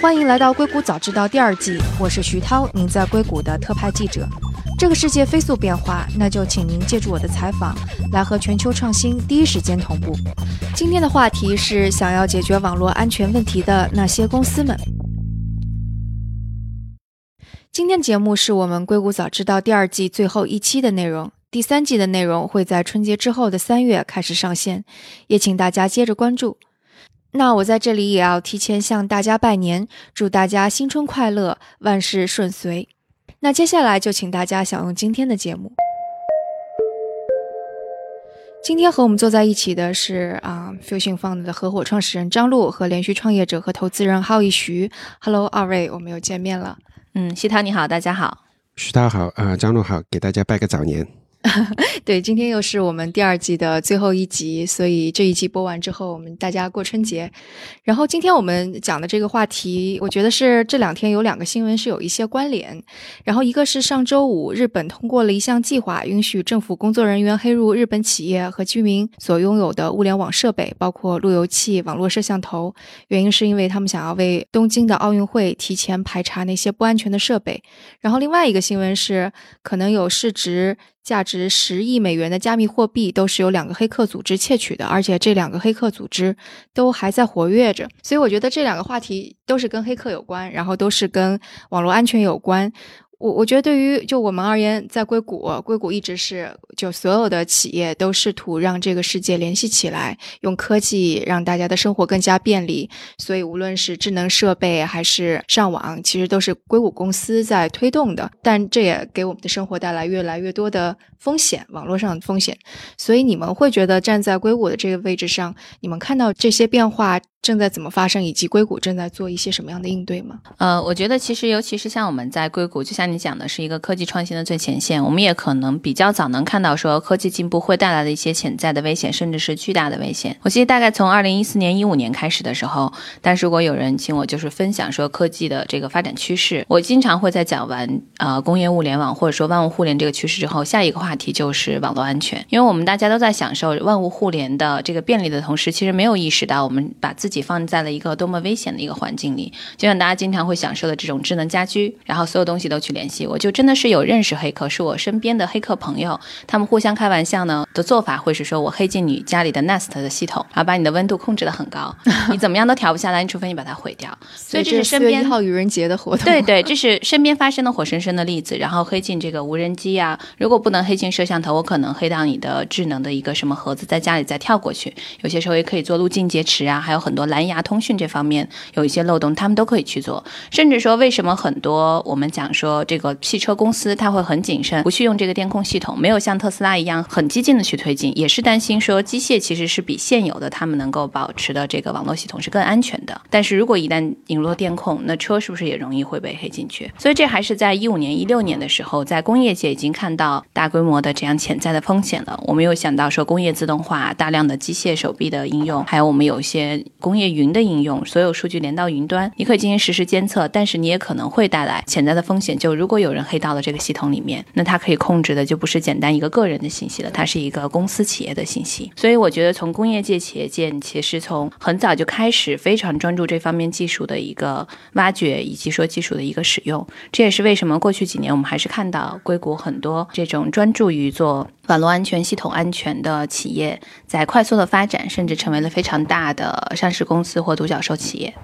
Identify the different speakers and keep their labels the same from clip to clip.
Speaker 1: 欢迎来到《硅谷早知道》第二季，我是徐涛，您在硅谷的特派记者。这个世界飞速变化，那就请您借助我的采访，来和全球创新第一时间同步。今天的话题是想要解决网络安全问题的那些公司们。今天节目是我们《硅谷早知道》第二季最后一期的内容，第三季的内容会在春节之后的三月开始上线，也请大家接着关注。那我在这里也要提前向大家拜年，祝大家新春快乐，万事顺遂。那接下来就请大家享用今天的节目。今天和我们坐在一起的是啊，Fusion Fund 的合伙创始人张璐和连续创业者和投资人浩一徐。Hello，二位，我们又见面了。
Speaker 2: 嗯，西涛你好，大家好。
Speaker 3: 徐涛好，啊，张璐好，给大家拜个早年。
Speaker 1: 对，今天又是我们第二季的最后一集，所以这一季播完之后，我们大家过春节。然后今天我们讲的这个话题，我觉得是这两天有两个新闻是有一些关联。然后一个是上周五，日本通过了一项计划，允许政府工作人员黑入日本企业和居民所拥有的物联网设备，包括路由器、网络摄像头。原因是因为他们想要为东京的奥运会提前排查那些不安全的设备。然后另外一个新闻是，可能有市值。价值十亿美元的加密货币都是由两个黑客组织窃取的，而且这两个黑客组织都还在活跃着。所以我觉得这两个话题都是跟黑客有关，然后都是跟网络安全有关。我我觉得对于就我们而言，在硅谷，硅谷一直是就所有的企业都试图让这个世界联系起来，用科技让大家的生活更加便利。所以无论是智能设备还是上网，其实都是硅谷公司在推动的。但这也给我们的生活带来越来越多的风险，网络上的风险。所以你们会觉得站在硅谷的这个位置上，你们看到这些变化？正在怎么发生，以及硅谷正在做一些什么样的应对吗？
Speaker 2: 呃，我觉得其实尤其是像我们在硅谷，就像你讲的，是一个科技创新的最前线，我们也可能比较早能看到说科技进步会带来的一些潜在的危险，甚至是巨大的危险。我记得大概从二零一四年、一五年开始的时候，但是如果有人请我就是分享说科技的这个发展趋势，我经常会在讲完呃工业物联网或者说万物互联这个趋势之后，下一个话题就是网络安全，因为我们大家都在享受万物互联的这个便利的同时，其实没有意识到我们把自己放在了一个多么危险的一个环境里，就像大家经常会享受的这种智能家居，然后所有东西都去联系。我就真的是有认识黑客，是我身边的黑客朋友，他们互相开玩笑呢的做法会是说，我黑进你家里的 Nest 的系统，然后把你的温度控制的很高，你怎么样都调不下来，你除非你把它毁掉。
Speaker 1: 所以
Speaker 2: 这是身边
Speaker 1: 一号愚人节的活动。
Speaker 2: 对对，这是身边发生的活生生的例子。然后黑进这个无人机啊，如果不能黑进摄像头，我可能黑到你的智能的一个什么盒子，在家里再跳过去。有些时候也可以做路径劫持啊，还有很多蓝牙通讯这方面。有一些漏洞，他们都可以去做。甚至说，为什么很多我们讲说这个汽车公司它会很谨慎，不去用这个电控系统，没有像特斯拉一样很激进的去推进，也是担心说机械其实是比现有的他们能够保持的这个网络系统是更安全的。但是如果一旦引入电控，那车是不是也容易会被黑进去？所以这还是在一五年、一六年的时候，在工业界已经看到大规模的这样潜在的风险了。我们又想到说工业自动化、大量的机械手臂的应用，还有我们有一些工工业云的应用，所有数据连到云端，你可以进行实时监测，但是你也可能会带来潜在的风险。就如果有人黑到了这个系统里面，那它可以控制的就不是简单一个个人的信息了，它是一个公司企业的信息。所以我觉得从工业界、企业界，其实从很早就开始非常专注这方面技术的一个挖掘，以及说技术的一个使用。这也是为什么过去几年我们还是看到硅谷很多这种专注于做网络安全、系统安全的企业在快速的发展，甚至成为了非常大的上市公司或独角兽企业。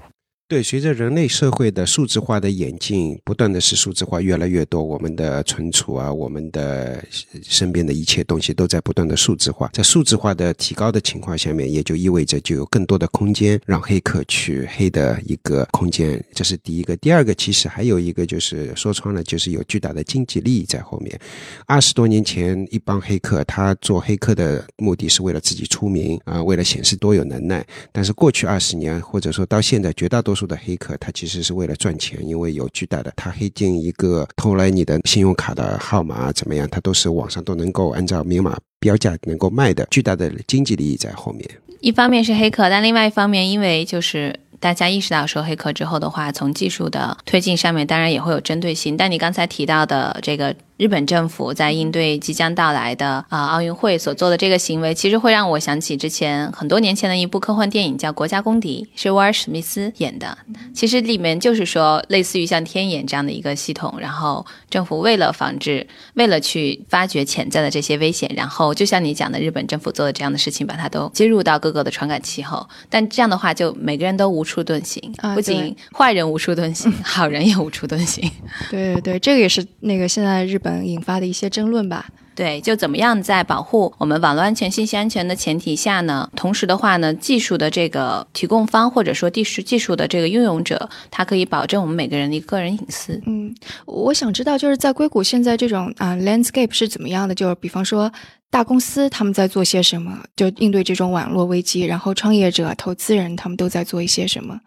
Speaker 3: 对，随着人类社会的数字化的演进，不断的是数字化越来越多，我们的存储啊，我们的身边的一切东西都在不断的数字化。在数字化的提高的情况下面，也就意味着就有更多的空间让黑客去黑的一个空间。这是第一个。第二个，其实还有一个就是说穿了，就是有巨大的经济利益在后面。二十多年前，一帮黑客他做黑客的目的是为了自己出名啊，为了显示多有能耐。但是过去二十年，或者说到现在，绝大多数的黑客，他其实是为了赚钱，因为有巨大的，他黑进一个偷来你的信用卡的号码怎么样，他都是网上都能够按照明码标价能够卖的，巨大的经济利益在后面。
Speaker 2: 一方面是黑客，但另外一方面，因为就是大家意识到说黑客之后的话，从技术的推进上面，当然也会有针对性。但你刚才提到的这个。日本政府在应对即将到来的啊奥运会所做的这个行为，其实会让我想起之前很多年前的一部科幻电影，叫《国家公敌》，是威尔史密斯演的。其实里面就是说，类似于像天眼这样的一个系统，然后政府为了防止，为了去发掘潜在的这些危险，然后就像你讲的，日本政府做的这样的事情，把它都接入到各个的传感器后，但这样的话，就每个人都无处遁形，不仅坏人无处遁形，好人也无处遁形。
Speaker 1: 对对对，这个也是那个现在日本。引发的一些争论吧。
Speaker 2: 对，就怎么样在保护我们网络安全、信息安全的前提下呢？同时的话呢，技术的这个提供方或者说技术技术的这个拥有者，它可以保证我们每个人的个个人隐私。
Speaker 1: 嗯，我想知道就是在硅谷现在这种啊 landscape 是怎么样的？就是比方说大公司他们在做些什么，就应对这种网络危机，然后创业者、投资人他们都在做一些什么？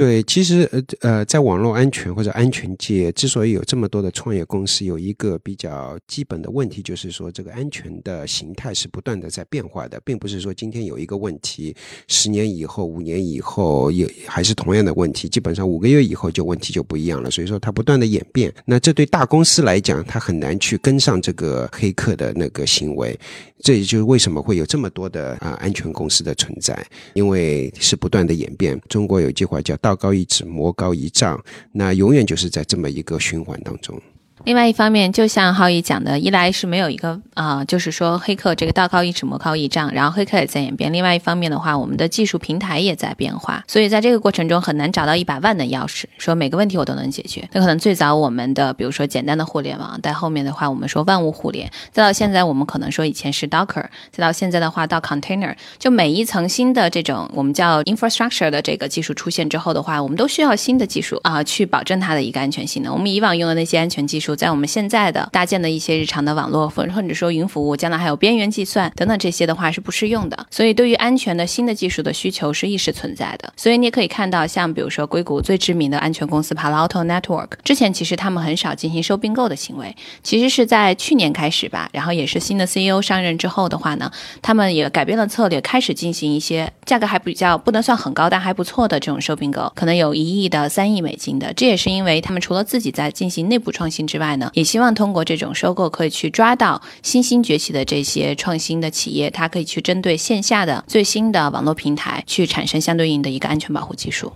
Speaker 3: 对，其实呃呃，在网络安全或者安全界，之所以有这么多的创业公司，有一个比较基本的问题，就是说这个安全的形态是不断的在变化的，并不是说今天有一个问题，十年以后、五年以后也还是同样的问题，基本上五个月以后就问题就不一样了。所以说它不断的演变，那这对大公司来讲，它很难去跟上这个黑客的那个行为。这也就是为什么会有这么多的啊安全公司的存在，因为是不断的演变。中国有句话叫“道高一尺，魔高一丈”，那永远就是在这么一个循环当中。
Speaker 2: 另外一方面，就像浩宇讲的，一来是没有一个啊，就是说黑客这个道高一尺，魔高一丈，然后黑客也在演变。另外一方面的话，我们的技术平台也在变化，所以在这个过程中很难找到一百万的钥匙，说每个问题我都能解决。那可能最早我们的，比如说简单的互联网，但后面的话我们说万物互联，再到现在我们可能说以前是 Docker，再到现在的话到 Container，就每一层新的这种我们叫 infrastructure 的这个技术出现之后的话，我们都需要新的技术啊，去保证它的一个安全性能。我们以往用的那些安全技术。在我们现在的搭建的一些日常的网络，或或者说云服务，将来还有边缘计算等等这些的话是不适用的。所以对于安全的新的技术的需求是一时存在的。所以你也可以看到，像比如说硅谷最知名的安全公司 Palo Alto Network，之前其实他们很少进行收并购的行为，其实是在去年开始吧，然后也是新的 CEO 上任之后的话呢，他们也改变了策略，开始进行一些价格还比较不能算很高，但还不错的这种收并购，可能有一亿的、三亿美金的。这也是因为他们除了自己在进行内部创新之外外呢。也希望通过这种收购，可以去抓到新兴崛起的这些创新的企业，它可以去针对线下的最新的网络平台，去产生相对应的一个安全保护技术。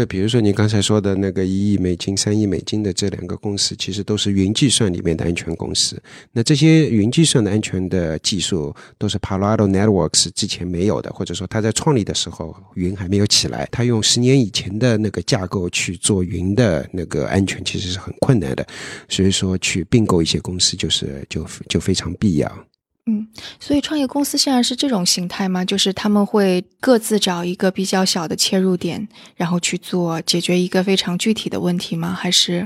Speaker 3: 对，比如说你刚才说的那个一亿美金、三亿美金的这两个公司，其实都是云计算里面的安全公司。那这些云计算的安全的技术，都是 Palo Alto Networks 之前没有的，或者说他在创立的时候云还没有起来，他用十年以前的那个架构去做云的那个安全，其实是很困难的。所以说，去并购一些公司，就是就就非常必要。
Speaker 1: 嗯，所以创业公司现在是这种形态吗？就是他们会各自找一个比较小的切入点，然后去做解决一个非常具体的问题吗？还是？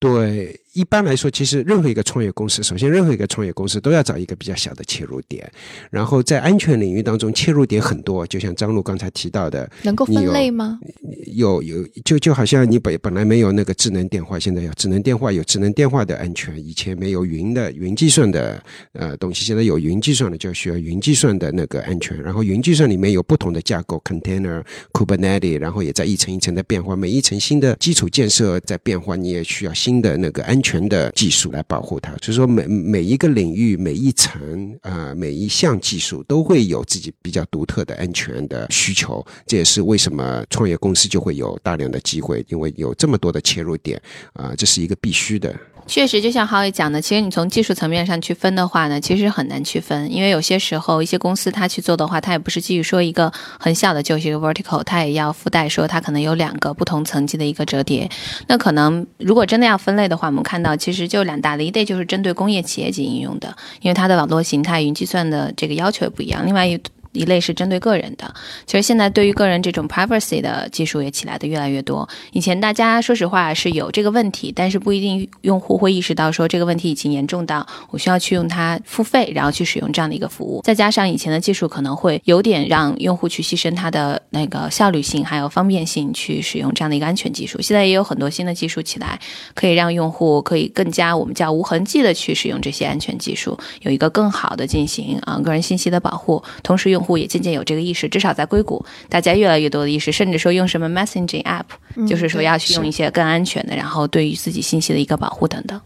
Speaker 3: 对。一般来说，其实任何一个创业公司，首先任何一个创业公司都要找一个比较小的切入点，然后在安全领域当中，切入点很多，就像张璐刚才提到的，
Speaker 1: 能够分类吗？
Speaker 3: 有有，就就好像你本本来没有那个智能电话，现在有智能电话，有智能电话的安全，以前没有云的云计算的呃东西，现在有云计算的，就需要云计算的那个安全。然后云计算里面有不同的架构，container、Kubernetes，然后也在一层一层的变化，每一层新的基础建设在变化，你也需要新的那个安。全的技术来保护它，所以说每每一个领域、每一层啊、每一项技术都会有自己比较独特的安全的需求。这也是为什么创业公司就会有大量的机会，因为有这么多的切入点啊，这是一个必须的。
Speaker 2: 确实，就像浩宇讲的，其实你从技术层面上去分的话呢，其实很难区分，因为有些时候一些公司它去做的话，它也不是基于说一个很小的就是一个 vertical，它也要附带说它可能有两个不同层级的一个折叠。那可能如果真的要分类的话，我们看到其实就两大类，一类就是针对工业企业级应用的，因为它的网络形态、云计算的这个要求也不一样。另外一一类是针对个人的，其实现在对于个人这种 privacy 的技术也起来的越来越多。以前大家说实话是有这个问题，但是不一定用户会意识到说这个问题已经严重到我需要去用它付费，然后去使用这样的一个服务。再加上以前的技术可能会有点让用户去牺牲它的那个效率性还有方便性去使用这样的一个安全技术。现在也有很多新的技术起来，可以让用户可以更加我们叫无痕迹的去使用这些安全技术，有一个更好的进行啊个人信息的保护，同时用。户也渐渐有这个意识，至少在硅谷，大家越来越多的意识，甚至说用什么 messaging app，就是说要去用一些更安全的，然后对于自己信息的一个保护等等。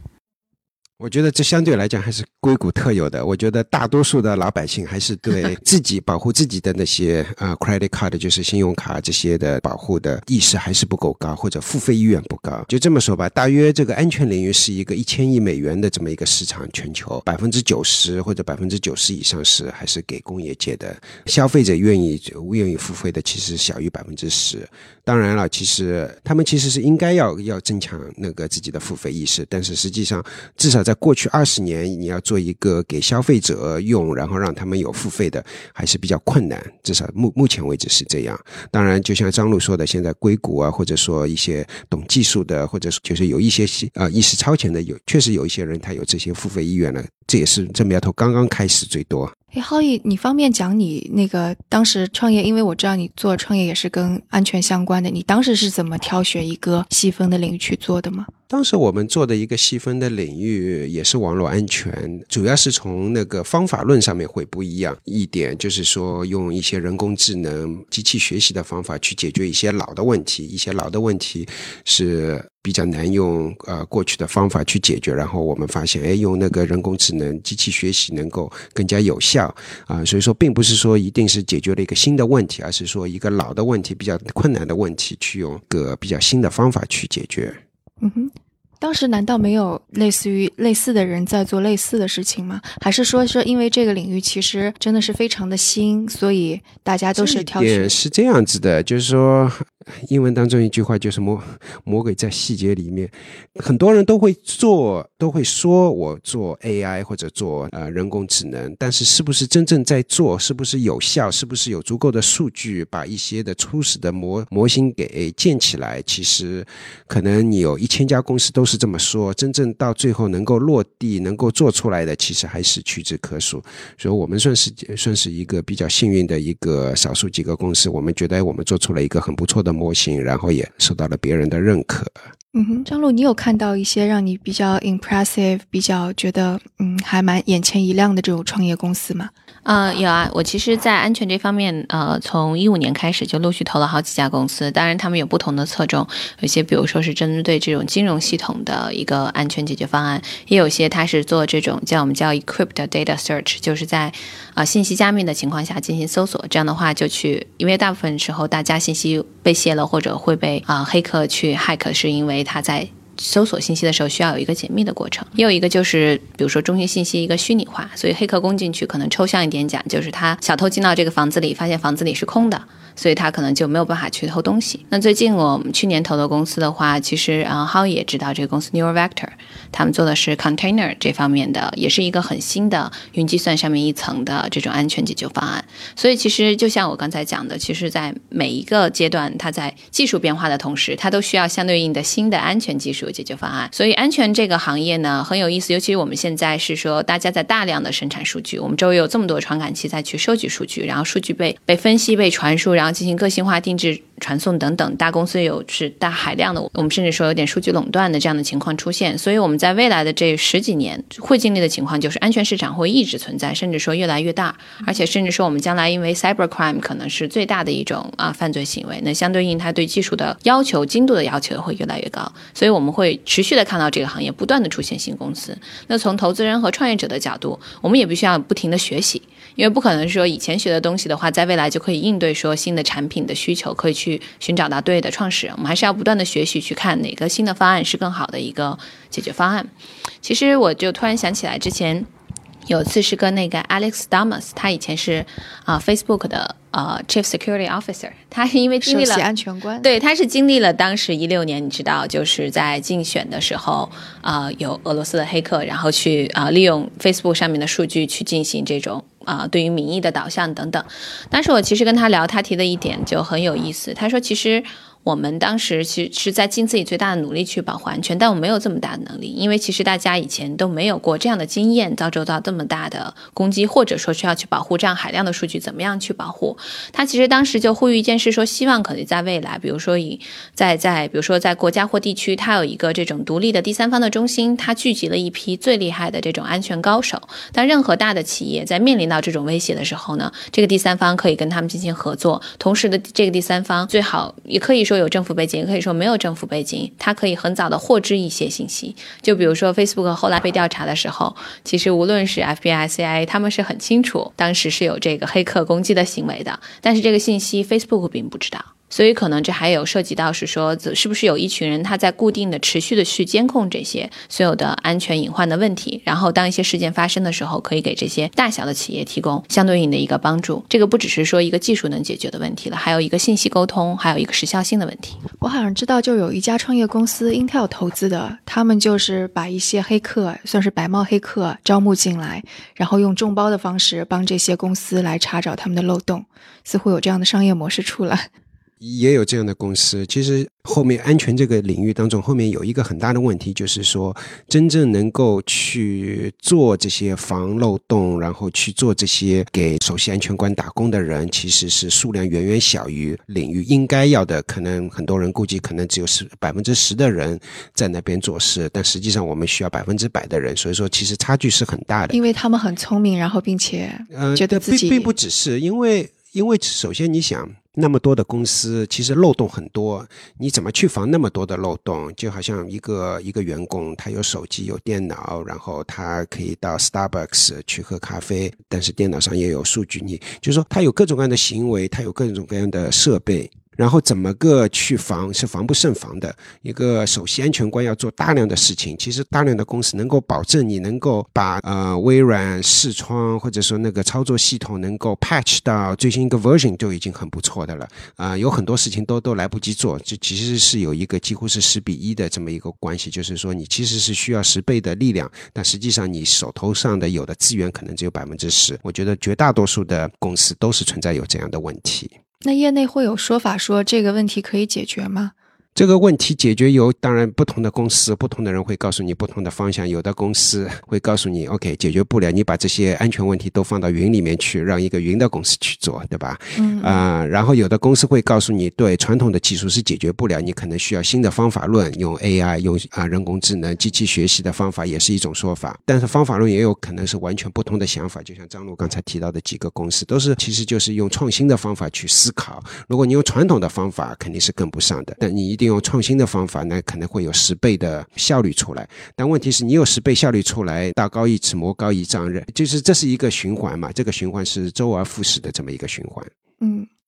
Speaker 3: 我觉得这相对来讲还是硅谷特有的。我觉得大多数的老百姓还是对 自己保护自己的那些啊 credit card 就是信用卡这些的保护的意识还是不够高，或者付费意愿不高。就这么说吧，大约这个安全领域是一个一千亿美元的这么一个市场，全球百分之九十或者百分之九十以上是还是给工业界的消费者愿意愿意付费的，其实小于百分之十。当然了，其实他们其实是应该要要增强那个自己的付费意识，但是实际上至少。在过去二十年，你要做一个给消费者用，然后让他们有付费的，还是比较困难。至少目目前为止是这样。当然，就像张璐说的，现在硅谷啊，或者说一些懂技术的，或者就是有一些啊意识超前的，有确实有一些人他有这些付费意愿了。这也是这苗头刚刚开始最多。
Speaker 1: 哎，浩毅，你方便讲你那个当时创业？因为我知道你做创业也是跟安全相关的，你当时是怎么挑选一个细分的领域去做的吗？
Speaker 3: 当时我们做的一个细分的领域也是网络安全，主要是从那个方法论上面会不一样一点，就是说用一些人工智能、机器学习的方法去解决一些老的问题，一些老的问题是比较难用呃过去的方法去解决。然后我们发现，哎，用那个人工智能、机器学习能够更加有效啊。所以说，并不是说一定是解决了一个新的问题，而是说一个老的问题、比较困难的问题，去用个比较新的方法去解决。
Speaker 1: 嗯哼，当时难道没有类似于类似的人在做类似的事情吗？还是说是因为这个领域其实真的是非常的新，所以大家都是挑选？
Speaker 3: 是这样子的，就是说。英文当中一句话就是“魔魔鬼在细节里面”，很多人都会做，都会说我做 AI 或者做呃人工智能，但是是不是真正在做，是不是有效，是不是有足够的数据把一些的初始的模模型给建起来？其实可能你有一千家公司都是这么说，真正到最后能够落地、能够做出来的，其实还是屈指可数。所以我们算是算是一个比较幸运的一个少数几个公司，我们觉得我们做出了一个很不错的。模型，然后也受到了别人的认可。
Speaker 1: 嗯哼，张璐，你有看到一些让你比较 impressive、比较觉得嗯还蛮眼前一亮的这种创业公司吗？
Speaker 2: 呃，有啊，我其实，在安全这方面，呃，从一五年开始就陆续投了好几家公司。当然，他们有不同的侧重，有些比如说是针对这种金融系统的一个安全解决方案，也有些它是做这种叫我们叫 equipped data search，就是在啊信息加密的情况下进行搜索。这样的话，就去，因为大部分时候大家信息被泄露或者会被啊黑客去 hack，是因为他在。搜索信息的时候需要有一个解密的过程，也有一个就是，比如说中心信息一个虚拟化，所以黑客攻进去可能抽象一点讲，就是他小偷进到这个房子里，发现房子里是空的。所以他可能就没有办法去偷东西。那最近我们去年投的公司的话，其实啊浩也知道这个公司 Neural Vector，他们做的是 container 这方面的，也是一个很新的云计算上面一层的这种安全解决方案。所以其实就像我刚才讲的，其实，在每一个阶段，它在技术变化的同时，它都需要相对应的新的安全技术解决方案。所以安全这个行业呢很有意思，尤其我们现在是说大家在大量的生产数据，我们周围有这么多传感器在去收集数据，然后数据被被分析、被传输，然后进行个性化定制。传送等等，大公司有是大海量的，我们甚至说有点数据垄断的这样的情况出现，所以我们在未来的这十几年会经历的情况就是安全市场会一直存在，甚至说越来越大，而且甚至说我们将来因为 cyber crime 可能是最大的一种啊犯罪行为，那相对应它对技术的要求、精度的要求会越来越高，所以我们会持续的看到这个行业不断的出现新公司。那从投资人和创业者的角度，我们也必须要不停的学习，因为不可能说以前学的东西的话，在未来就可以应对说新的产品的需求，可以去。寻找到对的创始人，我们还是要不断的学习，去看哪个新的方案是更好的一个解决方案。其实我就突然想起来，之前有次是跟那个 Alex Damas，他以前是啊 Facebook 的呃 Chief Security Officer，他是因为经历了
Speaker 1: 安全官，
Speaker 2: 对，他是经历了当时一六年，你知道，就是在竞选的时候啊，有俄罗斯的黑客，然后去啊利用 Facebook 上面的数据去进行这种。啊，对于民意的导向等等，但是我其实跟他聊，他提的一点就很有意思。他说，其实。我们当时其实是在尽自己最大的努力去保护安全，但我没有这么大的能力，因为其实大家以前都没有过这样的经验，遭受到这么大的攻击，或者说需要去保护这样海量的数据，怎么样去保护？他其实当时就呼吁一件事，说希望可能在未来，比如说以在在比如说在国家或地区，它有一个这种独立的第三方的中心，它聚集了一批最厉害的这种安全高手。但任何大的企业在面临到这种威胁的时候呢，这个第三方可以跟他们进行合作，同时的这个第三方最好也可以。说有政府背景，也可以说没有政府背景，他可以很早的获知一些信息。就比如说 Facebook 后来被调查的时候，其实无论是 FBI、CIA，他们是很清楚当时是有这个黑客攻击的行为的，但是这个信息 Facebook 并不知道。所以可能这还有涉及到是说，是不是有一群人他在固定的、持续的去监控这些所有的安全隐患的问题，然后当一些事件发生的时候，可以给这些大小的企业提供相对应的一个帮助。这个不只是说一个技术能解决的问题了，还有一个信息沟通，还有一个时效性的问题。
Speaker 1: 我好像知道，就有一家创业公司 Intel 投资的，他们就是把一些黑客，算是白帽黑客招募进来，然后用众包的方式帮这些公司来查找他们的漏洞，似乎有这样的商业模式出来。
Speaker 3: 也有这样的公司，其实后面安全这个领域当中，后面有一个很大的问题，就是说真正能够去做这些防漏洞，然后去做这些给首席安全官打工的人，其实是数量远远小于领域应该要的。可能很多人估计，可能只有十百分之十的人在那边做事，但实际上我们需要百分之百的人，所以说其实差距是很大的。
Speaker 1: 因为他们很聪明，然后并且觉得自己
Speaker 3: 并并不只是因为，因为首先你想。那么多的公司，其实漏洞很多，你怎么去防那么多的漏洞？就好像一个一个员工，他有手机、有电脑，然后他可以到 Starbucks 去喝咖啡，但是电脑上也有数据，你就是说他有各种各样的行为，他有各种各样的设备。然后怎么个去防是防不胜防的。一个首席安全官要做大量的事情，其实大量的公司能够保证你能够把呃微软视窗或者说那个操作系统能够 patch 到最新一个 version 就已经很不错的了。啊，有很多事情都都来不及做，这其实是有一个几乎是十比一的这么一个关系，就是说你其实是需要十倍的力量，但实际上你手头上的有的资源可能只有百分之十。我觉得绝大多数的公司都是存在有这样的问题。
Speaker 1: 那业内会有说法说这个问题可以解决吗？
Speaker 3: 这个问题解决有，当然不同的公司、不同的人会告诉你不同的方向。有的公司会告诉你，OK，解决不了，你把这些安全问题都放到云里面去，让一个云的公司去做，对吧？嗯啊，然后有的公司会告诉你，对传统的技术是解决不了，你可能需要新的方法论，用 AI、用啊人工智能、机器学习的方法也是一种说法。但是方法论也有可能是完全不同的想法。就像张璐刚才提到的几个公司，都是其实就是用创新的方法去思考。如果你用传统的方法，肯定是跟不上的。但你一定。用创新的方法，那可能会有十倍的效率出来。但问题是你有十倍效率出来，道高一尺，魔高一丈，就是这是一个循环嘛？这个循环是周而复始的这么一个循环。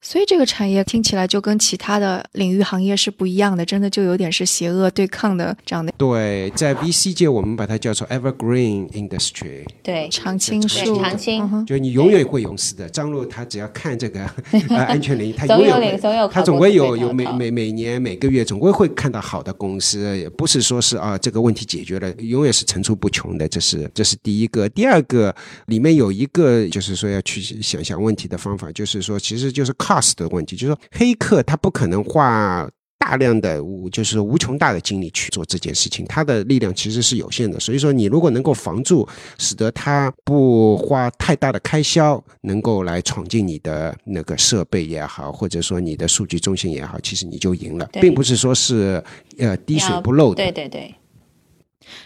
Speaker 1: 嗯。所以这个产业听起来就跟其他的领域行业是不一样的，真的就有点是邪恶对抗的这样的。
Speaker 3: 对，在 VC 界我们把它叫做 Evergreen Industry，
Speaker 2: 对，
Speaker 1: 常青树，
Speaker 2: 常青，
Speaker 3: 就你永远会永死的。张璐他只要看这个 安全领域，他永
Speaker 2: 远总有
Speaker 3: 他总归有有每每每年每个月总归会看到好的公司，也不是说是啊这个问题解决了，永远是层出不穷的。这是这是第一个，第二个里面有一个就是说要去想想问题的方法，就是说其实就是靠。Cost 的问题，就是说黑客他不可能花大量的无就是无穷大的精力去做这件事情，他的力量其实是有限的。所以说，你如果能够防住，使得他不花太大的开销，能够来闯进你的那个设备也好，或者说你的数据中心也好，其实你就赢了，并不是说是呃滴水不漏的。
Speaker 2: 对对对。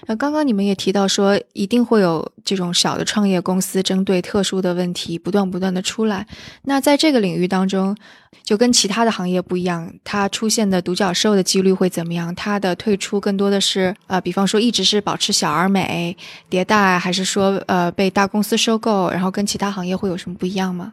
Speaker 1: 那刚刚你们也提到说，一定会有这种小的创业公司针对特殊的问题不断不断的出来。那在这个领域当中，就跟其他的行业不一样，它出现的独角兽的几率会怎么样？它的退出更多的是呃，比方说一直是保持小而美迭代，还是说呃被大公司收购？然后跟其他行业会有什么不一样吗？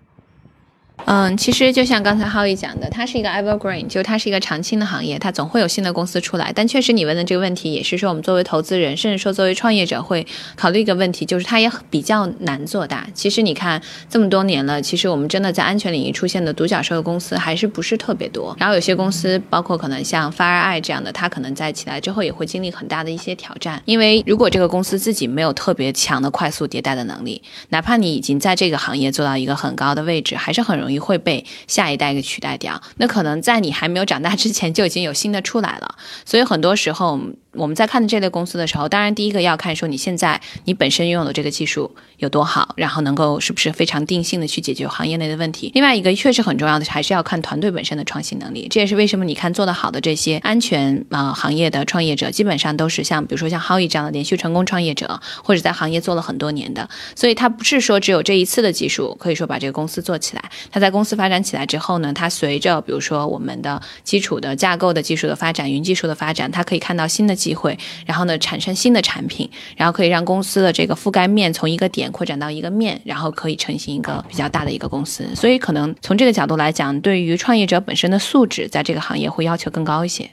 Speaker 2: 嗯，其实就像刚才浩宇讲的，它是一个 evergreen，就它是一个长青的行业，它总会有新的公司出来。但确实，你问的这个问题，也是说我们作为投资人，甚至说作为创业者，会考虑一个问题，就是它也比较难做大。其实你看这么多年了，其实我们真的在安全领域出现的独角兽的公司还是不是特别多。然后有些公司，包括可能像 FireEye 这样的，它可能在起来之后也会经历很大的一些挑战。因为如果这个公司自己没有特别强的快速迭代的能力，哪怕你已经在这个行业做到一个很高的位置，还是很容易。你会被下一代给取代掉，那可能在你还没有长大之前就已经有新的出来了，所以很多时候。我们在看这类公司的时候，当然第一个要看说你现在你本身拥有的这个技术有多好，然后能够是不是非常定性的去解决行业内的问题。另外一个确实很重要的还是要看团队本身的创新能力。这也是为什么你看做得好的这些安全啊行业的创业者，基本上都是像比如说像 Howie 这样的连续成功创业者，或者在行业做了很多年的。所以他不是说只有这一次的技术可以说把这个公司做起来，他在公司发展起来之后呢，它随着比如说我们的基础的架构的技术的发展、云技术的发展，它可以看到新的机会，然后呢产生新的产品，然后可以让公司的这个覆盖面从一个点扩展到一个面，然后可以成型一个比较大的一个公司。所以可能从这个角度来讲，对于创业者本身的素质，在这个行业会要求更高一些。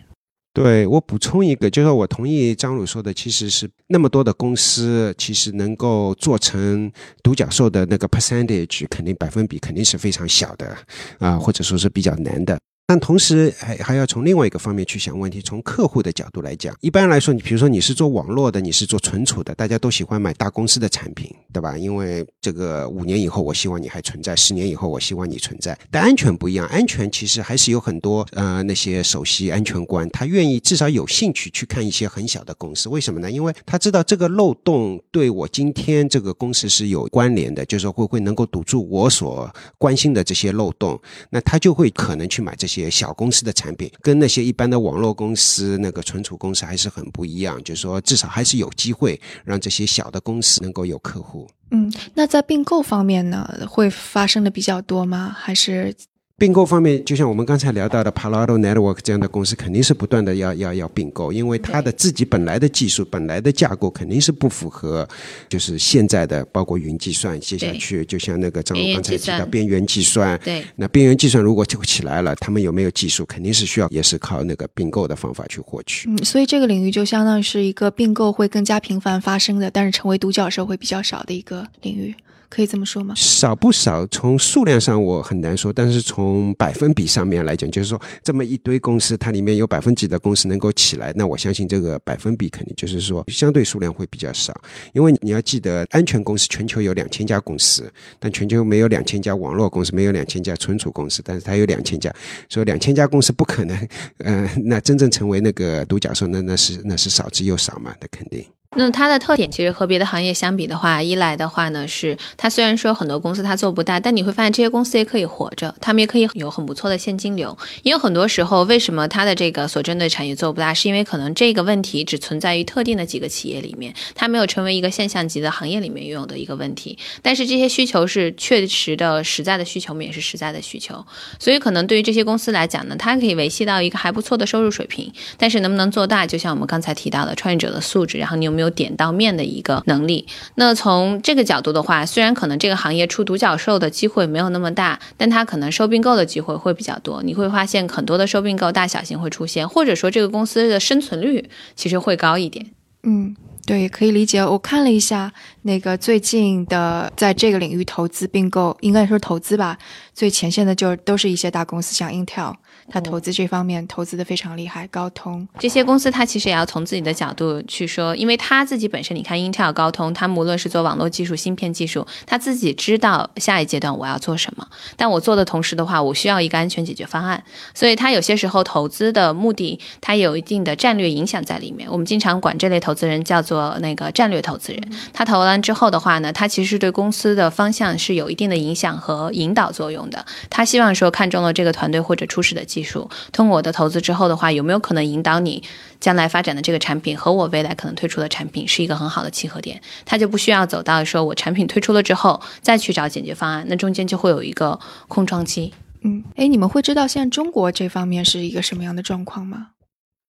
Speaker 3: 对我补充一个，就是我同意张鲁说的，其实是那么多的公司，其实能够做成独角兽的那个 percentage，肯定百分比肯定是非常小的啊，或者说是比较难的。但同时还还要从另外一个方面去想问题，从客户的角度来讲，一般来说，你比如说你是做网络的，你是做存储的，大家都喜欢买大公司的产品，对吧？因为这个五年以后我希望你还存在，十年以后我希望你存在。但安全不一样，安全其实还是有很多呃那些首席安全官，他愿意至少有兴趣去看一些很小的公司，为什么呢？因为他知道这个漏洞对我今天这个公司是有关联的，就是说会会能够堵住我所关心的这些漏洞，那他就会可能去买这些。些小公司的产品跟那些一般的网络公司、那个存储公司还是很不一样，就是说至少还是有机会让这些小的公司能够有客户。
Speaker 1: 嗯，那在并购方面呢，会发生的比较多吗？还是？
Speaker 3: 并购方面，就像我们刚才聊到的 Palo Alto Network 这样的公司，肯定是不断的要要要并购，因为它的自己本来的技术、本来的架构肯定是不符合，就是现在的包括云计算，接下去就像那个张刚才提到边缘计算，
Speaker 2: 对，
Speaker 3: 那边缘计算如果就起来了，他们有没有技术，肯定是需要也是靠那个并购的方法去获取。
Speaker 1: 嗯，所以这个领域就相当于是一个并购会更加频繁发生的，但是成为独角兽会比较少的一个领域。可以这么说吗？
Speaker 3: 少不少，从数量上我很难说，但是从百分比上面来讲，就是说这么一堆公司，它里面有百分几的公司能够起来，那我相信这个百分比肯定就是说相对数量会比较少。因为你要记得，安全公司全球有两千家公司，但全球没有两千家网络公司，没有两千家存储公司，但是它有两千家，所以两千家公司不可能，呃，那真正成为那个独角兽，那那是那是少之又少嘛，那肯定。
Speaker 2: 那它的特点其实和别的行业相比的话，一来的话呢是它虽然说很多公司它做不大，但你会发现这些公司也可以活着，他们也可以有很不错的现金流。因为很多时候，为什么它的这个所针对产业做不大，是因为可能这个问题只存在于特定的几个企业里面，它没有成为一个现象级的行业里面拥有的一个问题。但是这些需求是确实的、实在的需求，们也是实在的需求。所以可能对于这些公司来讲呢，它可以维系到一个还不错的收入水平，但是能不能做大，就像我们刚才提到的创业者的素质，然后你有没有点到面的一个能力。那从这个角度的话，虽然可能这个行业出独角兽的机会没有那么大，但它可能收并购的机会会比较多。你会发现很多的收并购大小型会出现，或者说这个公司的生存率其实会高一点。
Speaker 1: 嗯，对，可以理解。我看了一下那个最近的在这个领域投资并购，应该说投资吧，最前线的就都是一些大公司，像 Intel。他投资这方面投资的非常厉害，高通
Speaker 2: 这些公司，他其实也要从自己的角度去说，因为他自己本身，你看英特尔、高通，他无论是做网络技术、芯片技术，他自己知道下一阶段我要做什么。但我做的同时的话，我需要一个安全解决方案，所以他有些时候投资的目的，他有一定的战略影响在里面。我们经常管这类投资人叫做那个战略投资人。他投完之后的话呢，他其实对公司的方向是有一定的影响和引导作用的。他希望说看中了这个团队或者初始的技技术，通过我的投资之后的话，有没有可能引导你将来发展的这个产品和我未来可能推出的产品是一个很好的契合点？它就不需要走到说我产品推出了之后再去找解决方案，那中间就会有一个空窗期。
Speaker 1: 嗯，哎，你们会知道现在中国这方面是一个什么样的状况吗？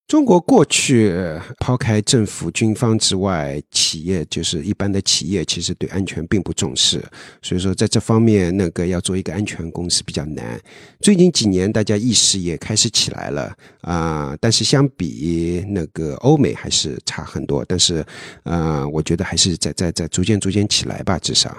Speaker 3: 中国过去抛开政府军方之外，企业就是一般的企业，其实对安全并不重视，所以说在这方面，那个要做一个安全公司比较难。最近几年，大家意识也开始起来了啊，但是相比那个欧美还是差很多。但是，呃，我觉得还是在在在逐渐逐渐起来吧，至少。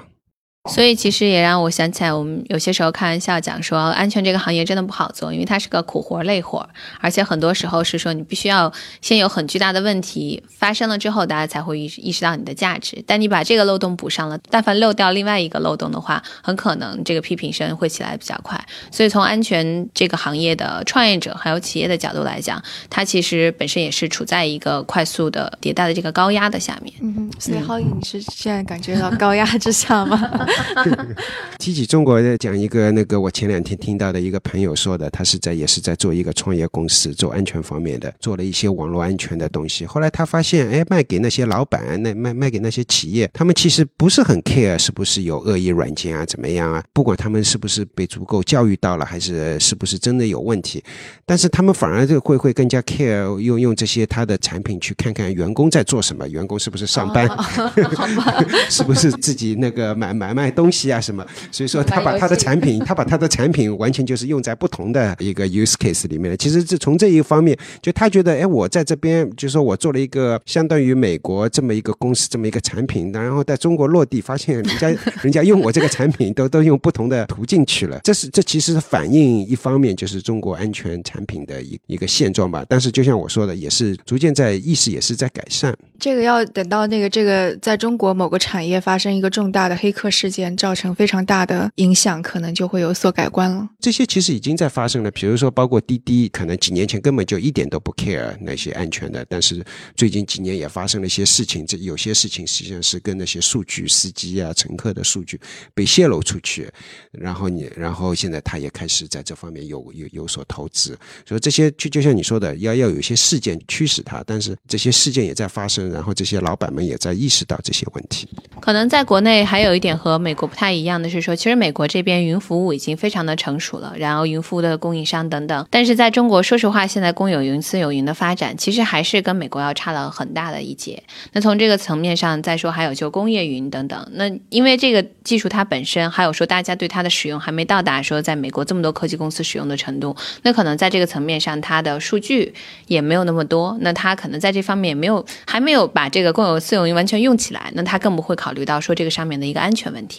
Speaker 2: 所以其实也让我想起来，我们有些时候开玩笑讲说，安全这个行业真的不好做，因为它是个苦活累活，而且很多时候是说你必须要先有很巨大的问题发生了之后，大家才会意意识到你的价值。但你把这个漏洞补上了，但凡漏掉另外一个漏洞的话，很可能这个批评声会起来比较快。所以从安全这个行业的创业者还有企业的角度来讲，它其实本身也是处在一个快速的迭代的这个高压的下面。
Speaker 1: 嗯哼，所以浩宇，你是现在感觉到高压之下吗？
Speaker 3: 提起中国，讲一个那个我前两天听到的一个朋友说的，他是在也是在做一个创业公司，做安全方面的，做了一些网络安全的东西。后来他发现，哎，卖给那些老板，那卖卖给那些企业，他们其实不是很 care 是不是有恶意软件啊，怎么样啊？不管他们是不是被足够教育到了，还是是不是真的有问题，但是他们反而就会会更加 care 用用这些他的产品去看看员工在做什么，员工是不是上班，是不是自己那个买买卖东西啊什么。所以说，他把他的产品，他把他的产品完全就是用在不同的一个 use case 里面了。其实这从这一方面，就他觉得，哎，我在这边，就是说我做了一个相当于美国这么一个公司，这么一个产品，然后在中国落地，发现人家 人家用我这个产品都都用不同的途径去了。这是这其实是反映一方面就是中国安全产品的一一个现状吧。但是就像我说的，也是逐渐在意识也是在改善。
Speaker 1: 这个要等到那个这个在中国某个产业发生一个重大的黑客事件，造成非常大的影响，可能就会有所改观了。
Speaker 3: 这些其实已经在发生了，比如说包括滴滴，可能几年前根本就一点都不 care 那些安全的，但是最近几年也发生了一些事情，这有些事情实际上是跟那些数据、司机啊、乘客的数据被泄露出去，然后你，然后现在他也开始在这方面有有有所投资，所以这些就就像你说的，要要有一些事件驱使他，但是这些事件也在发生。然后这些老板们也在意识到这些问题。
Speaker 2: 可能在国内还有一点和美国不太一样的是说，其实美国这边云服务已经非常的成熟了，然后云服务的供应商等等。但是在中国，说实话，现在公有云、私有云的发展，其实还是跟美国要差了很大的一截。那从这个层面上再说，还有就工业云等等。那因为这个技术它本身，还有说大家对它的使用还没到达说在美国这么多科技公司使用的程度，那可能在这个层面上，它的数据也没有那么多。那它可能在这方面也没有，还没有。把这个公有私有云完全用起来，那他更不会考虑到说这个上面的一个安全问题。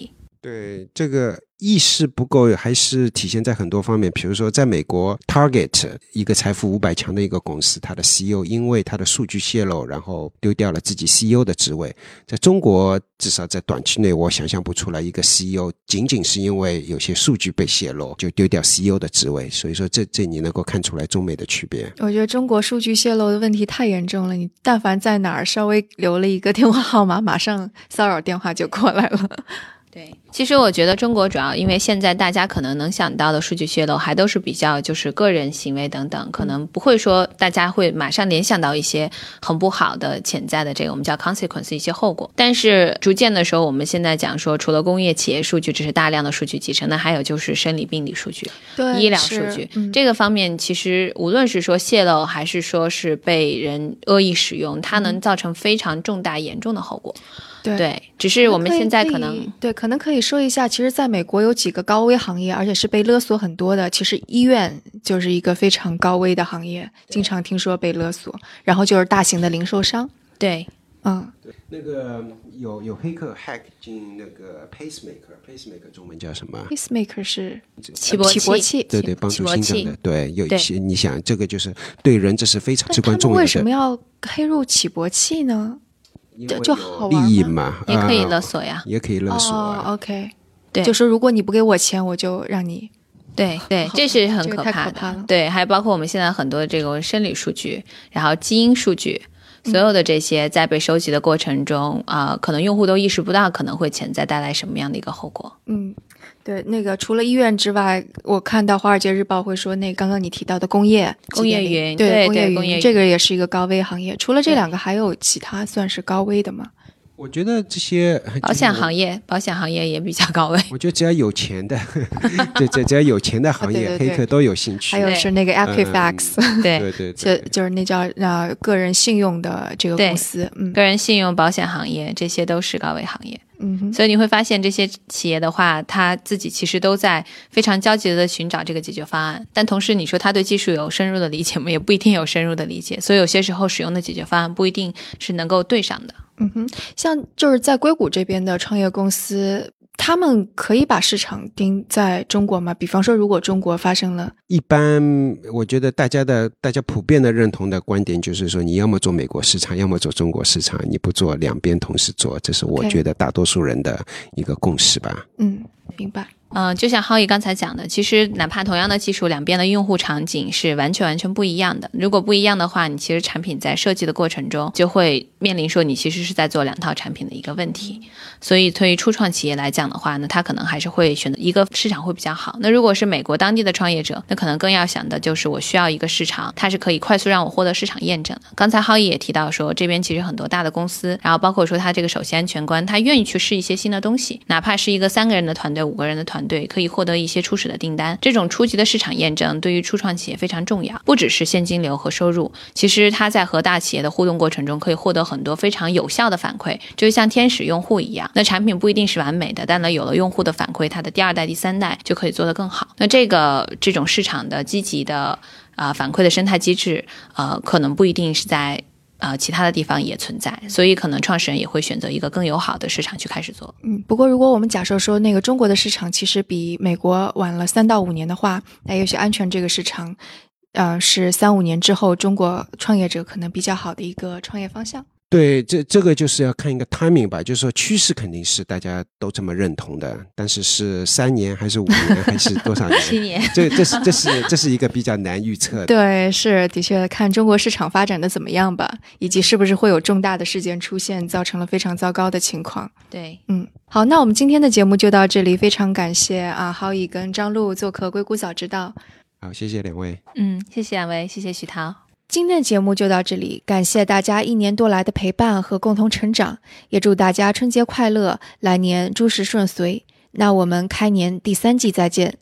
Speaker 3: 对这个。意识不够，还是体现在很多方面。比如说，在美国，Target 一个财富五百强的一个公司，它的 CEO 因为它的数据泄露，然后丢掉了自己 CEO 的职位。在中国，至少在短期内，我想象不出来一个 CEO 仅仅是因为有些数据被泄露就丢掉 CEO 的职位。所以说，这这你能够看出来中美的区别。
Speaker 1: 我觉得中国数据泄露的问题太严重了，你但凡在哪儿稍微留了一个电话号码，马上骚扰电话就过来了。
Speaker 2: 对，其实我觉得中国主要因为现在大家可能能想到的数据泄露还都是比较就是个人行为等等，可能不会说大家会马上联想到一些很不好的潜在的这个我们叫 consequence 一些后果。但是逐渐的时候，我们现在讲说，除了工业企业数据，这是大量的数据集成，那还有就是生理病理数据、医疗数据这个方面，其实无论是说泄露还是说是被人恶意使用，它能造成非常重大严重的后果。对，只是我们现在可能
Speaker 1: 对，可能可以说一下，其实，在美国有几个高危行业，而且是被勒索很多的。其实医院就是一个非常高危的行业，经常听说被勒索。然后就是大型的零售商，
Speaker 2: 对，
Speaker 1: 嗯，
Speaker 3: 对，那个有有黑客 hack 进那个 pacemaker，pacemaker 中文叫什么
Speaker 1: ？pacemaker 是
Speaker 2: 起搏
Speaker 1: 器，
Speaker 3: 对对，帮助心脏的。对，有一些你想，这个就是对人这是非常至关重要
Speaker 1: 的。为什么要黑入起搏器呢？就就好
Speaker 3: 利益嘛，
Speaker 2: 也可以勒索呀，
Speaker 3: 也可以勒索。
Speaker 1: OK，
Speaker 2: 对，
Speaker 1: 就是如果你不给我钱，我就让你。
Speaker 2: 对对，这是很可怕
Speaker 1: 的。
Speaker 2: 对，还包括我们现在很多这个生理数据，然后基因数据，所有的这些在被收集的过程中啊，可能用户都意识不到可能会潜在带来什么样的一个后果。
Speaker 1: 嗯。对，那个除了医院之外，我看到《华尔街日报》会说，那刚刚你提到的工业
Speaker 2: 工业云，
Speaker 1: 对工
Speaker 2: 业云，
Speaker 1: 这个也是一个高危行业。除了这两个，还有其他算是高危的吗？
Speaker 3: 我觉得这些
Speaker 2: 保险行业，保险行业也比较高位。
Speaker 3: 我觉得只要有钱的，对，只只要有钱的行业，黑客都有兴趣。
Speaker 1: 还有是那个 Equifax，
Speaker 2: 对
Speaker 3: 对对，
Speaker 1: 就就是那叫呃个人信用的这个公司，嗯，
Speaker 2: 个人信用保险行业，这些都是高位行业。
Speaker 1: 嗯，
Speaker 2: 所以你会发现这些企业的话，他自己其实都在非常焦急的寻找这个解决方案，但同时你说他对技术有深入的理解吗？也不一定有深入的理解，所以有些时候使用的解决方案不一定是能够对上的。
Speaker 1: 嗯哼，像就是在硅谷这边的创业公司。他们可以把市场盯在中国吗？比方说，如果中国发生了，
Speaker 3: 一般我觉得大家的大家普遍的认同的观点就是说，你要么做美国市场，要么做中国市场，你不做两边同时做，这是我觉得大多数人的一个共识吧。
Speaker 1: 嗯，明白。
Speaker 2: 嗯，就像浩毅刚才讲的，其实哪怕同样的技术，两边的用户场景是完全完全不一样的。如果不一样的话，你其实产品在设计的过程中就会面临说你其实是在做两套产品的一个问题。所以对于初创企业来讲的话呢，他可能还是会选择一个市场会比较好。那如果是美国当地的创业者，那可能更要想的就是我需要一个市场，它是可以快速让我获得市场验证的。刚才浩毅也提到说，这边其实很多大的公司，然后包括说他这个首席安全官，他愿意去试一些新的东西，哪怕是一个三个人的团队、五个人的团，对可以获得一些初始的订单。这种初级的市场验证对于初创企业非常重要，不只是现金流和收入，其实他在和大企业的互动过程中，可以获得很多非常有效的反馈，就像天使用户一样。那产品不一定是完美的，但呢，有了用户的反馈，它的第二代、第三代就可以做得更好。那这个这种市场的积极的啊反馈的生态机制，呃，可能不一定是在。呃，其他的地方也存在，所以可能创始人也会选择一个更友好的市场去开始做。
Speaker 1: 嗯，不过如果我们假设说那个中国的市场其实比美国晚了三到五年的话，那也许安全这个市场，呃，是三五年之后中国创业者可能比较好的一个创业方向。
Speaker 3: 对，这这个就是要看一个 timing 吧，就是说趋势肯定是大家都这么认同的，但是是三年还是五年还是多少年？
Speaker 2: 七年。
Speaker 3: 这这是这是这是一个比较难预测的。
Speaker 1: 对，是的确看中国市场发展的怎么样吧，以及是不是会有重大的事件出现，造成了非常糟糕的情况。
Speaker 2: 对，
Speaker 1: 嗯，好，那我们今天的节目就到这里，非常感谢啊，郝乙跟张璐做客《硅谷早知道》。
Speaker 3: 好，谢谢两位。
Speaker 2: 嗯，谢谢两位，谢谢徐涛。
Speaker 1: 今天的节目就到这里，感谢大家一年多来的陪伴和共同成长，也祝大家春节快乐，来年诸事顺遂。那我们开年第三季再见。